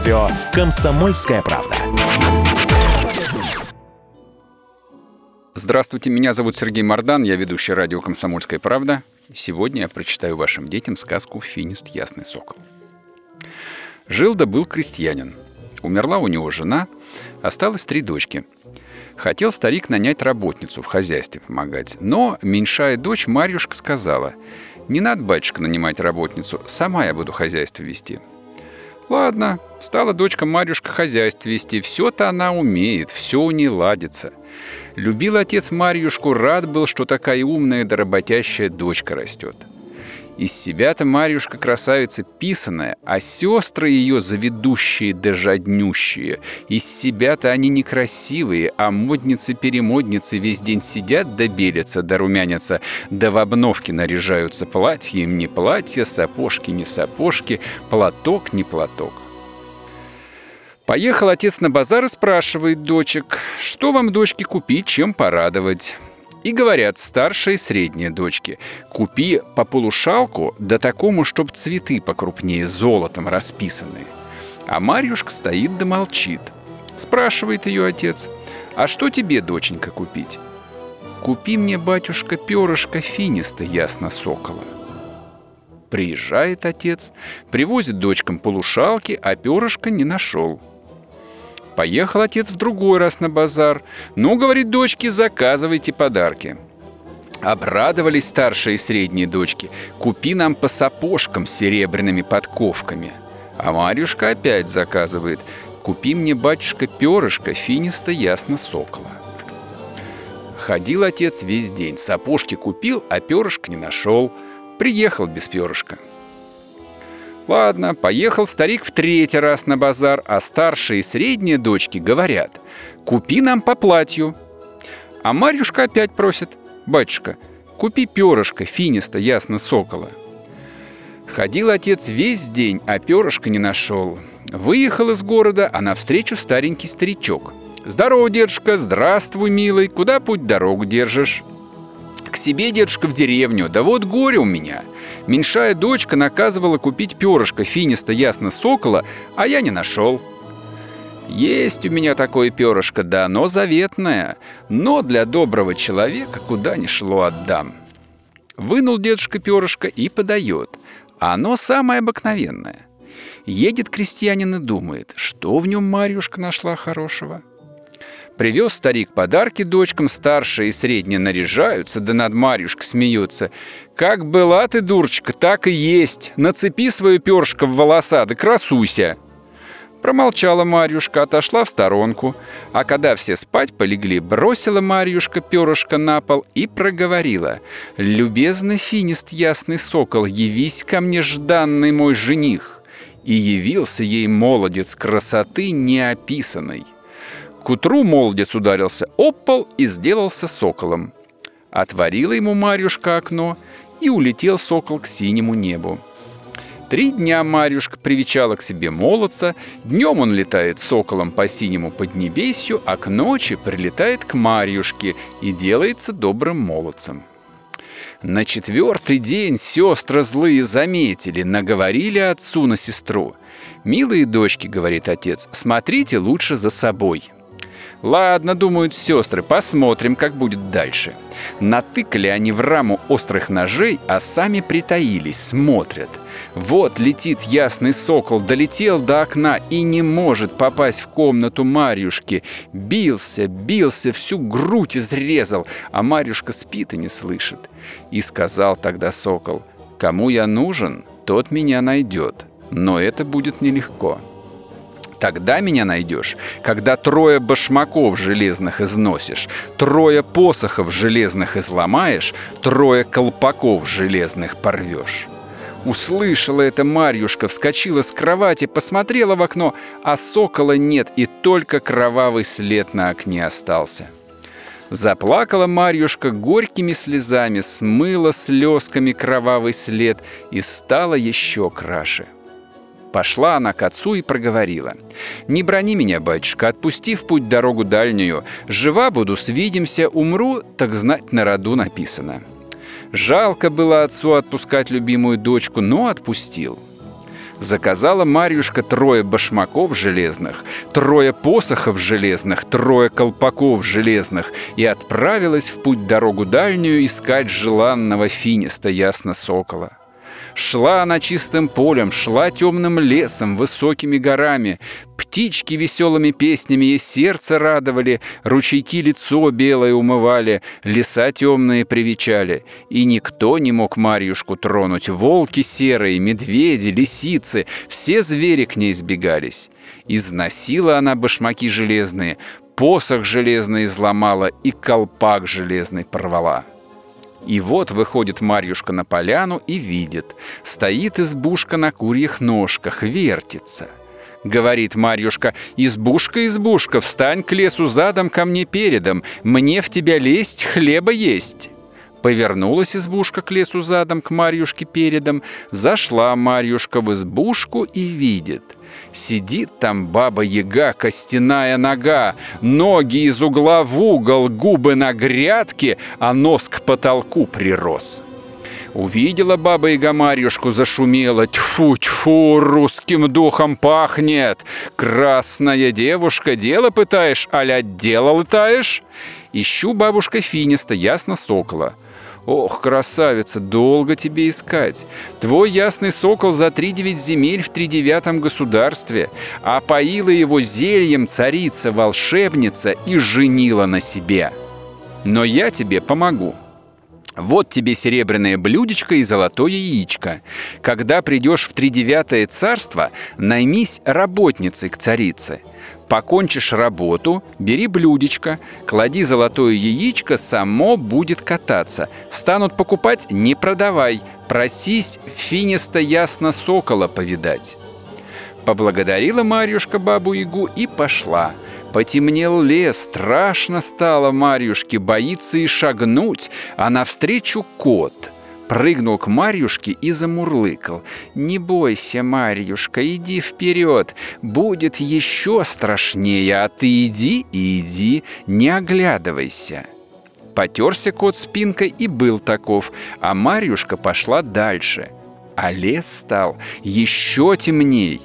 Радио «Комсомольская правда». Здравствуйте, меня зовут Сергей Мордан, я ведущий радио «Комсомольская правда». Сегодня я прочитаю вашим детям сказку «Финист Ясный Сокол». Жил да был крестьянин. Умерла у него жена, осталось три дочки. Хотел старик нанять работницу в хозяйстве помогать, но меньшая дочь Марьюшка сказала, «Не надо, батюшка, нанимать работницу, сама я буду хозяйство вести». Ладно, стала дочка Марюшка хозяйство вести, все-то она умеет, все у ней ладится. Любил отец Марьюшку, рад был, что такая умная да работящая дочка растет. Из себя-то Марьюшка красавица писаная, а сестры ее заведущие да жаднющие. Из себя-то они некрасивые, а модницы-перемодницы весь день сидят да белятся, да румянятся, да в обновке наряжаются. Платье им не платье, сапожки не сапожки, платок не платок. Поехал отец на базар и спрашивает дочек, что вам, дочки, купить, чем порадовать. И говорят старшие и средние дочки, купи по полушалку, да такому, чтоб цветы покрупнее золотом расписаны. А Марьюшка стоит да молчит. Спрашивает ее отец, а что тебе, доченька, купить? Купи мне, батюшка, перышко финиста ясно сокола. Приезжает отец, привозит дочкам полушалки, а перышка не нашел. Поехал отец в другой раз на базар. Ну, говорит дочки, заказывайте подарки. Обрадовались старшие и средние дочки. Купи нам по сапожкам с серебряными подковками. А Марюшка опять заказывает. Купи мне, батюшка, перышко финиста ясно сокола. Ходил отец весь день. Сапожки купил, а перышко не нашел. Приехал без перышка. Ладно, поехал старик в третий раз на базар, а старшие и средние дочки говорят, купи нам по платью. А Марьюшка опять просит, батюшка, купи перышко, финиста, ясно, сокола. Ходил отец весь день, а перышка не нашел. Выехал из города, а навстречу старенький старичок. «Здорово, дедушка, здравствуй, милый, куда путь дорогу держишь?» «К себе, дедушка, в деревню, да вот горе у меня. Меньшая дочка наказывала купить перышко финиста ясно сокола, а я не нашел. Есть у меня такое перышко, да оно заветное, но для доброго человека куда ни шло отдам. Вынул дедушка перышко и подает, оно самое обыкновенное. Едет крестьянин и думает, что в нем Марьюшка нашла хорошего – Привез старик подарки дочкам, старшие и средние наряжаются, да над Марьюшкой смеются. «Как была ты, дурочка, так и есть. Нацепи свое перышко в волоса, да красуйся!» Промолчала Марьюшка, отошла в сторонку, а когда все спать полегли, бросила Марьюшка перышко на пол и проговорила. «Любезный финист ясный сокол, явись ко мне жданный мой жених!» И явился ей молодец красоты неописанной. К утру молодец ударился об пол и сделался соколом. Отворила ему Марьюшка окно, и улетел сокол к синему небу. Три дня Марьюшка привечала к себе молодца, днем он летает соколом по синему поднебесью, а к ночи прилетает к Марьюшке и делается добрым молодцем. На четвертый день сестры злые заметили, наговорили отцу на сестру. «Милые дочки, — говорит отец, — смотрите лучше за собой». Ладно, думают сестры, посмотрим, как будет дальше. Натыкали они в раму острых ножей, а сами притаились, смотрят. Вот летит ясный сокол, долетел до окна и не может попасть в комнату Марьюшки. Бился, бился, всю грудь изрезал, а Марьюшка спит и не слышит. И сказал тогда сокол, «Кому я нужен, тот меня найдет, но это будет нелегко». Тогда меня найдешь, когда трое башмаков железных износишь, трое посохов железных изломаешь, трое колпаков железных порвешь. Услышала это Марьюшка, вскочила с кровати, посмотрела в окно, а сокола нет, и только кровавый след на окне остался. Заплакала Марьюшка горькими слезами, смыла слезками кровавый след и стала еще краше. Пошла она к отцу и проговорила. «Не брони меня, батюшка, отпусти в путь дорогу дальнюю. Жива буду, свидимся, умру, так знать на роду написано». Жалко было отцу отпускать любимую дочку, но отпустил. Заказала Марьюшка трое башмаков железных, трое посохов железных, трое колпаков железных и отправилась в путь дорогу дальнюю искать желанного финиста ясно сокола. Шла она чистым полем, шла темным лесом, высокими горами. Птички веселыми песнями ей сердце радовали, ручейки лицо белое умывали, леса темные привечали. И никто не мог Марьюшку тронуть. Волки серые, медведи, лисицы, все звери к ней сбегались. Износила она башмаки железные, посох железный изломала и колпак железный порвала. И вот выходит Марьюшка на поляну и видит. Стоит избушка на курьих ножках, вертится. Говорит Марьюшка, «Избушка, избушка, встань к лесу задом ко мне передом, мне в тебя лезть, хлеба есть». Повернулась избушка к лесу задом к Марьюшке передом, зашла Марьюшка в избушку и видит – Сидит там баба-яга, костяная нога, ноги из угла в угол, губы на грядке, а нос к потолку прирос. Увидела баба-яга Марьюшку, зашумела. Тьфу-тьфу, русским духом пахнет. Красная девушка, дело пытаешь, аля дело лытаешь? Ищу бабушка Финиста, ясно сокола. Ох, красавица, долго тебе искать. Твой ясный сокол за три девять земель в тридевятом государстве, а поила его зельем царица-волшебница и женила на себе. Но я тебе помогу. Вот тебе серебряное блюдечко и золотое яичко. Когда придешь в тридевятое царство, наймись работницей к царице. Покончишь работу, бери блюдечко, клади золотое яичко, само будет кататься. Станут покупать – не продавай. Просись финиста ясно сокола повидать. Поблагодарила Марьюшка бабу-ягу и пошла. Потемнел лес, страшно стало Марьюшке, боится и шагнуть, а навстречу кот – прыгнул к Марьюшке и замурлыкал. «Не бойся, Марьюшка, иди вперед, будет еще страшнее, а ты иди и иди, не оглядывайся». Потерся кот спинкой и был таков, а Марьюшка пошла дальше. А лес стал еще темней.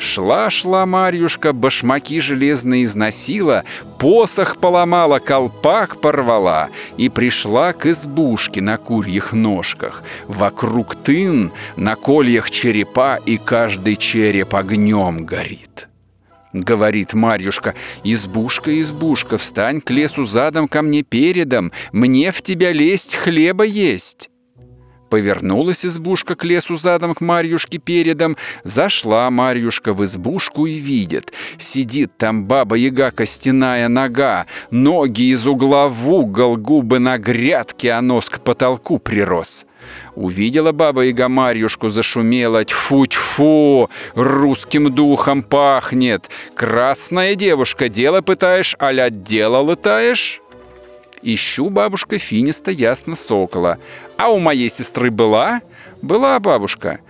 Шла-шла Марьюшка, башмаки железные износила, посох поломала, колпак порвала и пришла к избушке на курьих ножках. Вокруг тын, на кольях черепа, и каждый череп огнем горит. Говорит Марьюшка, «Избушка, избушка, встань к лесу задом ко мне передом, мне в тебя лезть хлеба есть». Повернулась избушка к лесу задом к Марьюшке передом. Зашла Марьюшка в избушку и видит. Сидит там баба-яга костяная нога, ноги из угла в угол, губы на грядке, а нос к потолку прирос. Увидела баба-яга Марьюшку, зашумела. Тьфу-тьфу, русским духом пахнет. Красная девушка, дело пытаешь, аля дело лытаешь? Ищу бабушка Финиста ясно сокола. А у моей сестры была? Была бабушка.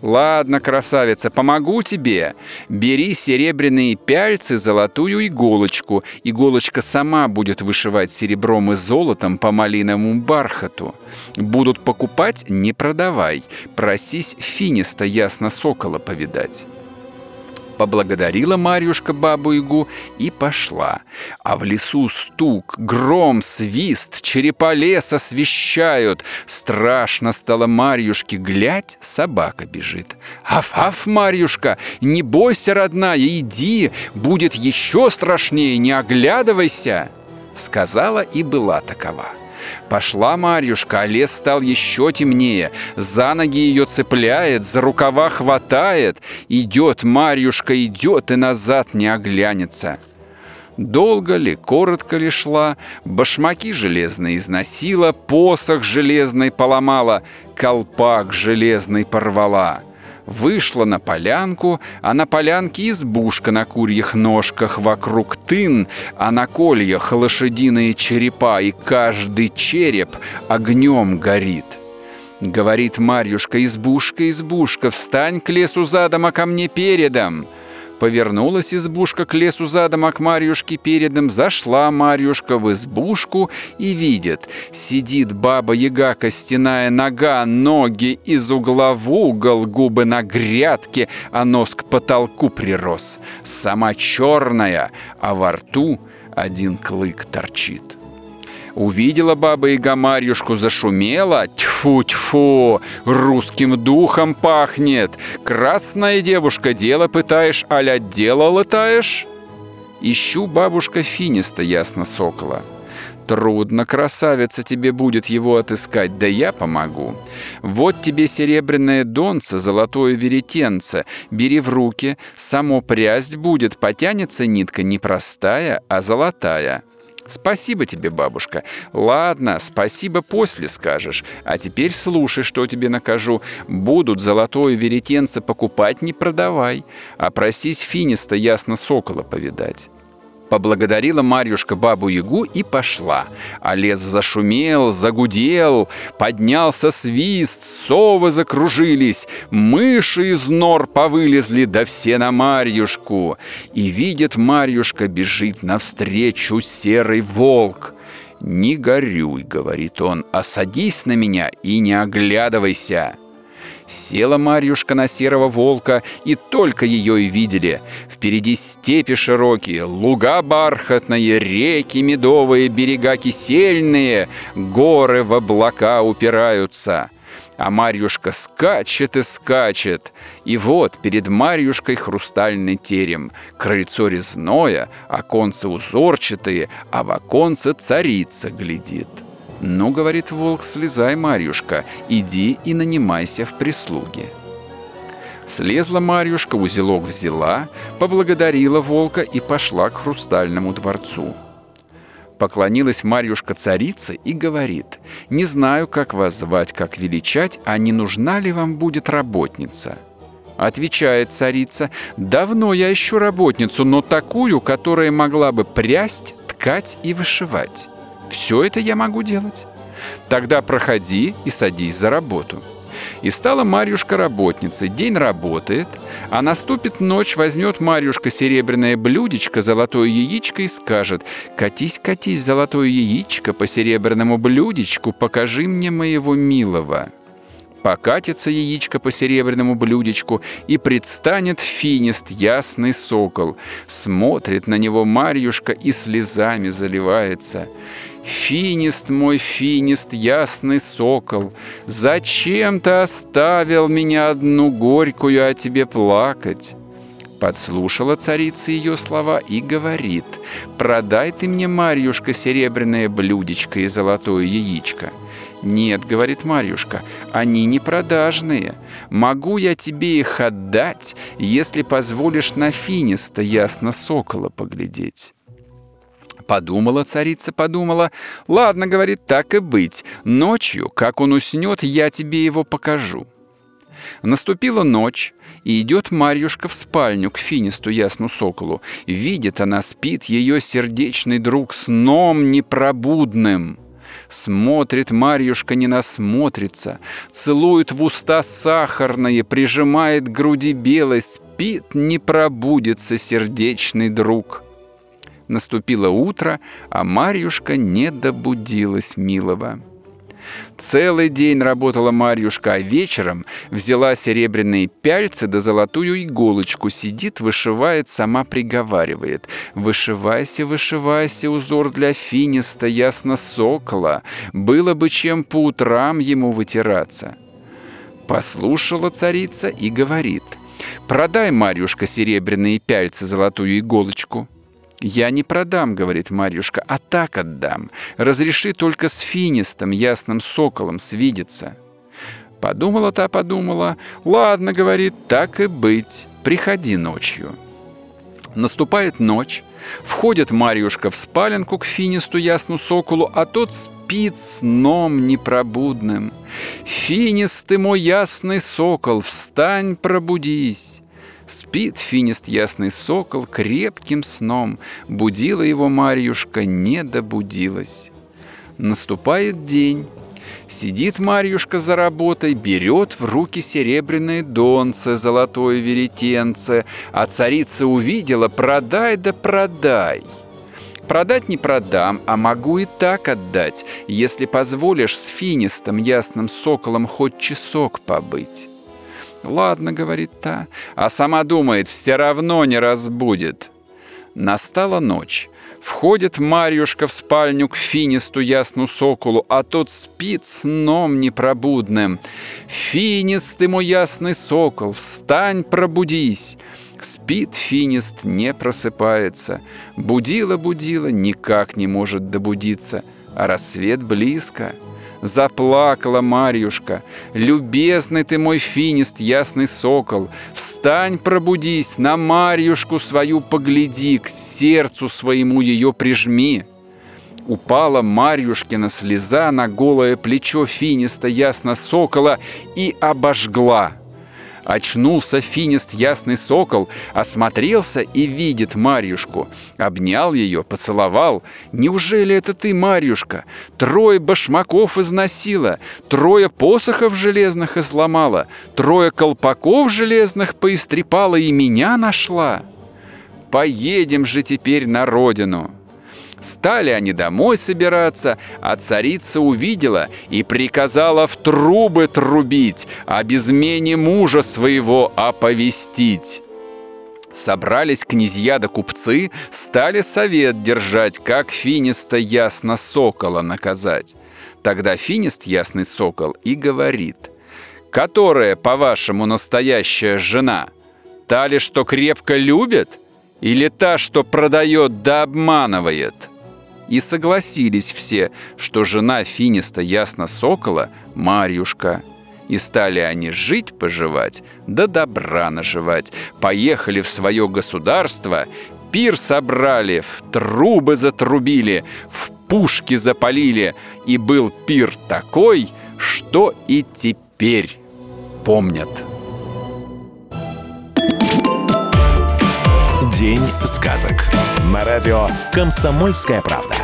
Ладно, красавица, помогу тебе. Бери серебряные пяльцы, золотую иголочку. Иголочка сама будет вышивать серебром и золотом по малиновому бархату. Будут покупать, не продавай. Просись финиста ясно сокола повидать. Поблагодарила Марьюшка бабу-ягу и пошла. А в лесу стук, гром, свист, черепа леса освещают. Страшно стало Марьюшке, глядь, собака бежит. «Аф-аф, Марьюшка, не бойся, родная, иди, будет еще страшнее, не оглядывайся!» Сказала и была такова. Пошла Марьюшка, а лес стал еще темнее. За ноги ее цепляет, за рукава хватает. Идет Марьюшка, идет и назад не оглянется. Долго ли, коротко ли шла, башмаки железные износила, посох железный поломала, колпак железный порвала вышла на полянку, а на полянке избушка на курьих ножках, вокруг тын, а на кольях лошадиные черепа, и каждый череп огнем горит. Говорит Марьюшка, избушка, избушка, встань к лесу задом, а ко мне передом. Повернулась избушка к лесу задом, а к Марьюшке передом зашла Марьюшка в избушку и видит, сидит баба-яга костяная нога, ноги из угла в угол, губы на грядке, а нос к потолку прирос. Сама черная, а во рту один клык торчит. Увидела баба Яга Марьюшку, зашумела. Тьфу-тьфу, русским духом пахнет. Красная девушка, дело пытаешь, аля дело латаешь? Ищу бабушка Финиста, ясно сокола. Трудно, красавица, тебе будет его отыскать, да я помогу. Вот тебе серебряное донце, золотое веретенце. Бери в руки, само прясть будет, потянется нитка не простая, а золотая. Спасибо тебе, бабушка. Ладно, спасибо после скажешь. А теперь слушай, что тебе накажу. Будут золотое веретенце покупать, не продавай. А просись финиста ясно сокола повидать. Поблагодарила Марьюшка бабу-ягу и пошла. А лес зашумел, загудел, поднялся свист, совы закружились, мыши из нор повылезли, да все на Марьюшку. И видит Марьюшка, бежит навстречу серый волк. «Не горюй», — говорит он, — «а садись на меня и не оглядывайся». Села Марьюшка на серого волка, и только ее и видели. Впереди степи широкие, луга бархатные, реки медовые, берега кисельные, горы в облака упираются. А Марьюшка скачет и скачет. И вот перед Марьюшкой хрустальный терем, крыльцо резное, оконцы узорчатые, а в оконце царица глядит. «Ну, — говорит волк, — слезай, Марьюшка, иди и нанимайся в прислуге». Слезла Марьюшка, узелок взяла, поблагодарила волка и пошла к хрустальному дворцу. Поклонилась Марьюшка царице и говорит, «Не знаю, как вас звать, как величать, а не нужна ли вам будет работница?» Отвечает царица, «Давно я ищу работницу, но такую, которая могла бы прясть, ткать и вышивать». Все это я могу делать. Тогда проходи и садись за работу. И стала Марьюшка работницей. День работает, а наступит ночь, возьмет Марьюшка серебряное блюдечко, золотое яичко и скажет «Катись, катись, золотое яичко, по серебряному блюдечку, покажи мне моего милого». Покатится яичко по серебряному блюдечку, и предстанет финист, ясный сокол. Смотрит на него Марьюшка и слезами заливается. «Финист мой, финист, ясный сокол, зачем ты оставил меня одну горькую о тебе плакать?» Подслушала царица ее слова и говорит, «Продай ты мне, Марьюшка, серебряное блюдечко и золотое яичко». «Нет», — говорит Марьюшка, — «они не продажные. Могу я тебе их отдать, если позволишь на финиста ясно сокола поглядеть». Подумала царица, подумала. «Ладно, — говорит, — так и быть. Ночью, как он уснет, я тебе его покажу». Наступила ночь, и идет Марьюшка в спальню к финисту ясну соколу. Видит она, спит ее сердечный друг сном непробудным. Смотрит Марьюшка, не насмотрится, Целует в уста сахарные, Прижимает к груди белой, Спит, не пробудется сердечный друг. Наступило утро, а Марьюшка не добудилась милого. Целый день работала Марьюшка, а вечером взяла серебряные пяльцы да золотую иголочку, сидит, вышивает, сама приговаривает. «Вышивайся, вышивайся, узор для финиста, ясно сокола, было бы чем по утрам ему вытираться». Послушала царица и говорит, «Продай, Марьюшка, серебряные пяльцы, золотую иголочку». «Я не продам», — говорит Марьюшка, — «а так отдам. Разреши только с финистом, ясным соколом, свидеться». Подумала та, подумала. «Ладно», — говорит, — «так и быть. Приходи ночью». Наступает ночь. Входит Марьюшка в спаленку к финисту ясну соколу, а тот спит сном непробудным. «Финист ты мой ясный сокол, встань, пробудись!» Спит финист ясный сокол крепким сном, Будила его Марьюшка, не добудилась. Наступает день. Сидит Марьюшка за работой, берет в руки серебряные донце, золотое веретенце, а царица увидела «продай да продай». Продать не продам, а могу и так отдать, если позволишь с финистом ясным соколом хоть часок побыть. Ладно, говорит та, а сама думает, все равно не разбудит. Настала ночь. Входит Марьюшка в спальню к финисту ясну соколу, а тот спит сном непробудным. «Финист мой ясный сокол, встань, пробудись!» Спит финист, не просыпается. Будила-будила, никак не может добудиться. А рассвет близко — Заплакала Марьюшка. «Любезный ты мой финист, ясный сокол! Встань, пробудись, на Марьюшку свою погляди, к сердцу своему ее прижми!» Упала Марьюшкина слеза на голое плечо финиста ясно сокола и обожгла — Очнулся финист ясный сокол, осмотрелся и видит Марьюшку. Обнял ее, поцеловал. «Неужели это ты, Марьюшка? Трое башмаков износила, трое посохов железных изломала, трое колпаков железных поистрепала и меня нашла. Поедем же теперь на родину!» Стали они домой собираться, а царица увидела и приказала в трубы трубить, о безмене мужа своего оповестить. Собрались князья да купцы, стали совет держать, как финиста ясно сокола наказать. Тогда финист ясный сокол и говорит, «Которая, по-вашему, настоящая жена? Та ли, что крепко любит?» Или та, что продает да обманывает? И согласились все, что жена финиста Ясно Сокола — Марьюшка. И стали они жить-поживать, да добра наживать. Поехали в свое государство, пир собрали, в трубы затрубили, в пушки запалили. И был пир такой, что и теперь помнят. День сказок. На радио «Комсомольская правда».